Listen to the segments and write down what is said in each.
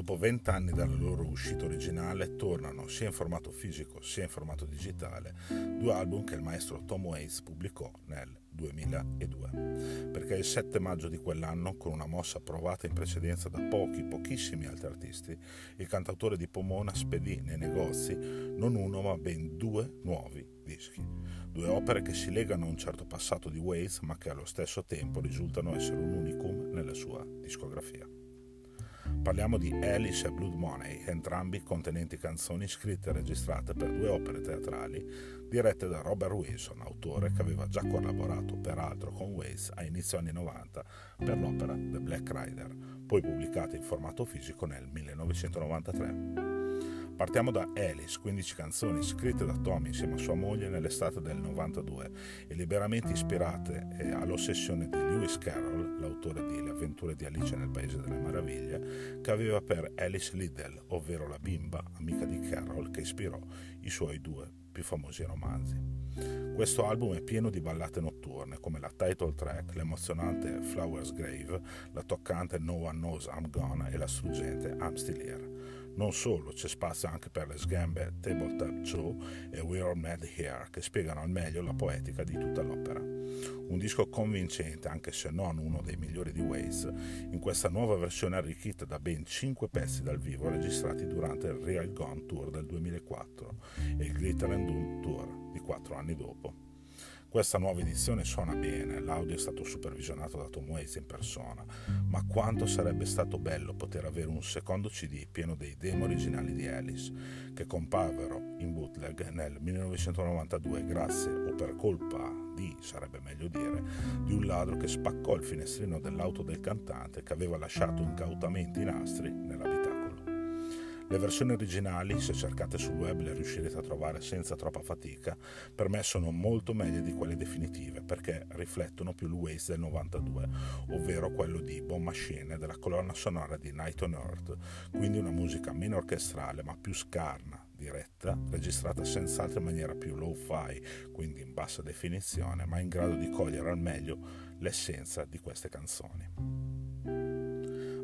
Dopo vent'anni dalla loro uscita originale, tornano sia in formato fisico sia in formato digitale due album che il maestro Tom Waits pubblicò nel 2002. Perché il 7 maggio di quell'anno, con una mossa provata in precedenza da pochi, pochissimi altri artisti, il cantautore di Pomona spedì nei negozi non uno ma ben due nuovi dischi. Due opere che si legano a un certo passato di Waits ma che allo stesso tempo risultano essere un unicum nella sua discografia. Parliamo di Alice e Blood Money, entrambi contenenti canzoni scritte e registrate per due opere teatrali dirette da Robert Wilson, autore che aveva già collaborato peraltro con Waze a inizio anni 90 per l'opera The Black Rider, poi pubblicata in formato fisico nel 1993. Partiamo da Alice, 15 canzoni scritte da Tommy insieme a sua moglie nell'estate del 92 e liberamente ispirate eh, all'ossessione di Lewis Carroll, l'autore di Le avventure di Alice nel Paese delle Meraviglie, che aveva per Alice Liddell, ovvero la bimba, amica di Carroll, che ispirò i suoi due più famosi romanzi. Questo album è pieno di ballate notturne come la title track, l'emozionante Flower's Grave, la toccante No One Knows I'm Gone e la struggente I'm Still Here. Non solo, c'è spazio anche per le sgambe Tabletop Joe e We're Mad Here, che spiegano al meglio la poetica di tutta l'opera. Un disco convincente, anche se non uno dei migliori di Waze, in questa nuova versione arricchita da ben 5 pezzi dal vivo registrati durante il Real Gone Tour del 2004 e il Glitter and Doom Tour di 4 anni dopo. Questa nuova edizione suona bene, l'audio è stato supervisionato da Tom Waits in persona, ma quanto sarebbe stato bello poter avere un secondo CD pieno dei demo originali di Alice, che comparvero in bootleg nel 1992 grazie o per colpa di, sarebbe meglio dire, di un ladro che spaccò il finestrino dell'auto del cantante che aveva lasciato incautamente i nastri nella le versioni originali, se cercate sul web le riuscirete a trovare senza troppa fatica, per me sono molto meglio di quelle definitive perché riflettono più il Waze del 92, ovvero quello di Bomb Machine della colonna sonora di Night on Earth, quindi una musica meno orchestrale ma più scarna, diretta, registrata senz'altro in maniera più low-fi, quindi in bassa definizione, ma in grado di cogliere al meglio l'essenza di queste canzoni.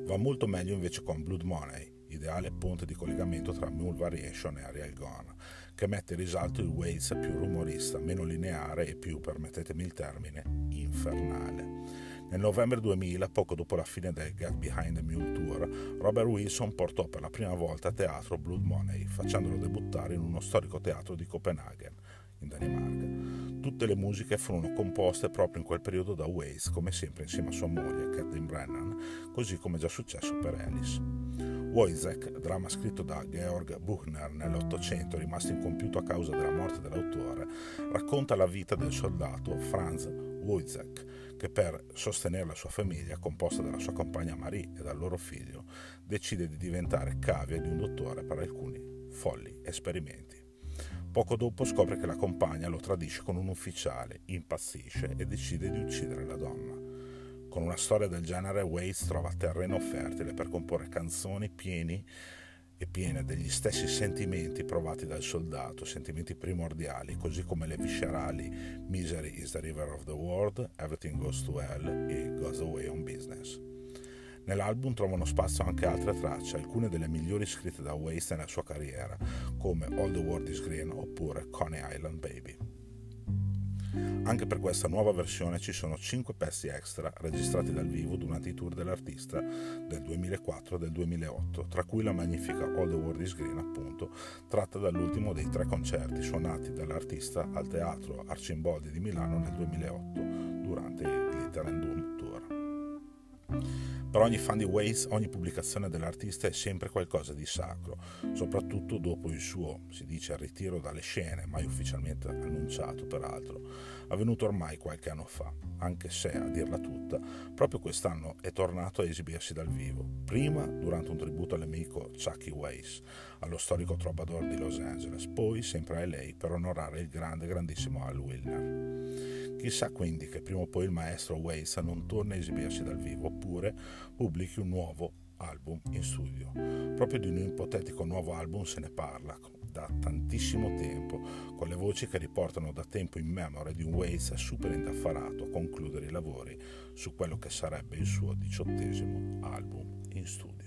Va molto meglio invece con Blood Money, ideale ponte di collegamento tra Mule Variation e Ariel Gone, che mette in risalto il Waze più rumorista, meno lineare e più, permettetemi il termine, infernale. Nel novembre 2000, poco dopo la fine del Get Behind the Mule Tour, Robert Wilson portò per la prima volta a teatro Blood Money, facendolo debuttare in uno storico teatro di Copenaghen, in Danimarca. Tutte le musiche furono composte proprio in quel periodo da Waze, come sempre insieme a sua moglie, Kathleen Brennan, così come già successo per Alice. Wojciech, dramma scritto da Georg Buchner nell'Ottocento, rimasto incompiuto a causa della morte dell'autore, racconta la vita del soldato Franz Wojciech, che per sostenere la sua famiglia, composta dalla sua compagna Marie e dal loro figlio, decide di diventare cavia di un dottore per alcuni folli esperimenti. Poco dopo scopre che la compagna lo tradisce con un ufficiale, impazzisce e decide di uccidere la donna. Con una storia del genere, Waits trova terreno fertile per comporre canzoni pieni e piene degli stessi sentimenti provati dal soldato, sentimenti primordiali, così come le viscerali Misery is the River of the World, Everything Goes to Hell e Goes Away on Business. Nell'album trovano spazio anche altre tracce, alcune delle migliori scritte da Waste nella sua carriera, come All the World is Green oppure Coney Island Baby. Anche per questa nuova versione ci sono 5 pezzi extra registrati dal vivo durante i tour dell'artista del 2004 e del 2008, tra cui la magnifica All the World is Green, appunto, tratta dall'ultimo dei tre concerti suonati dall'artista al teatro Arcimboldi di Milano nel 2008 durante il Glitter and Doom Tour. Per ogni fan di Waze, ogni pubblicazione dell'artista è sempre qualcosa di sacro, soprattutto dopo il suo, si dice, ritiro dalle scene, mai ufficialmente annunciato peraltro, avvenuto ormai qualche anno fa, anche se, a dirla tutta, proprio quest'anno è tornato a esibirsi dal vivo, prima durante un tributo all'amico Chucky Waze, allo storico trovador di Los Angeles, poi sempre a LA per onorare il grande, grandissimo Al Wilner. Chissà quindi che prima o poi il maestro Waze non torni a esibirsi dal vivo oppure pubblichi un nuovo album in studio. Proprio di un ipotetico nuovo album se ne parla da tantissimo tempo, con le voci che riportano da tempo in memoria di un Waze super indaffarato a concludere i lavori su quello che sarebbe il suo diciottesimo album in studio.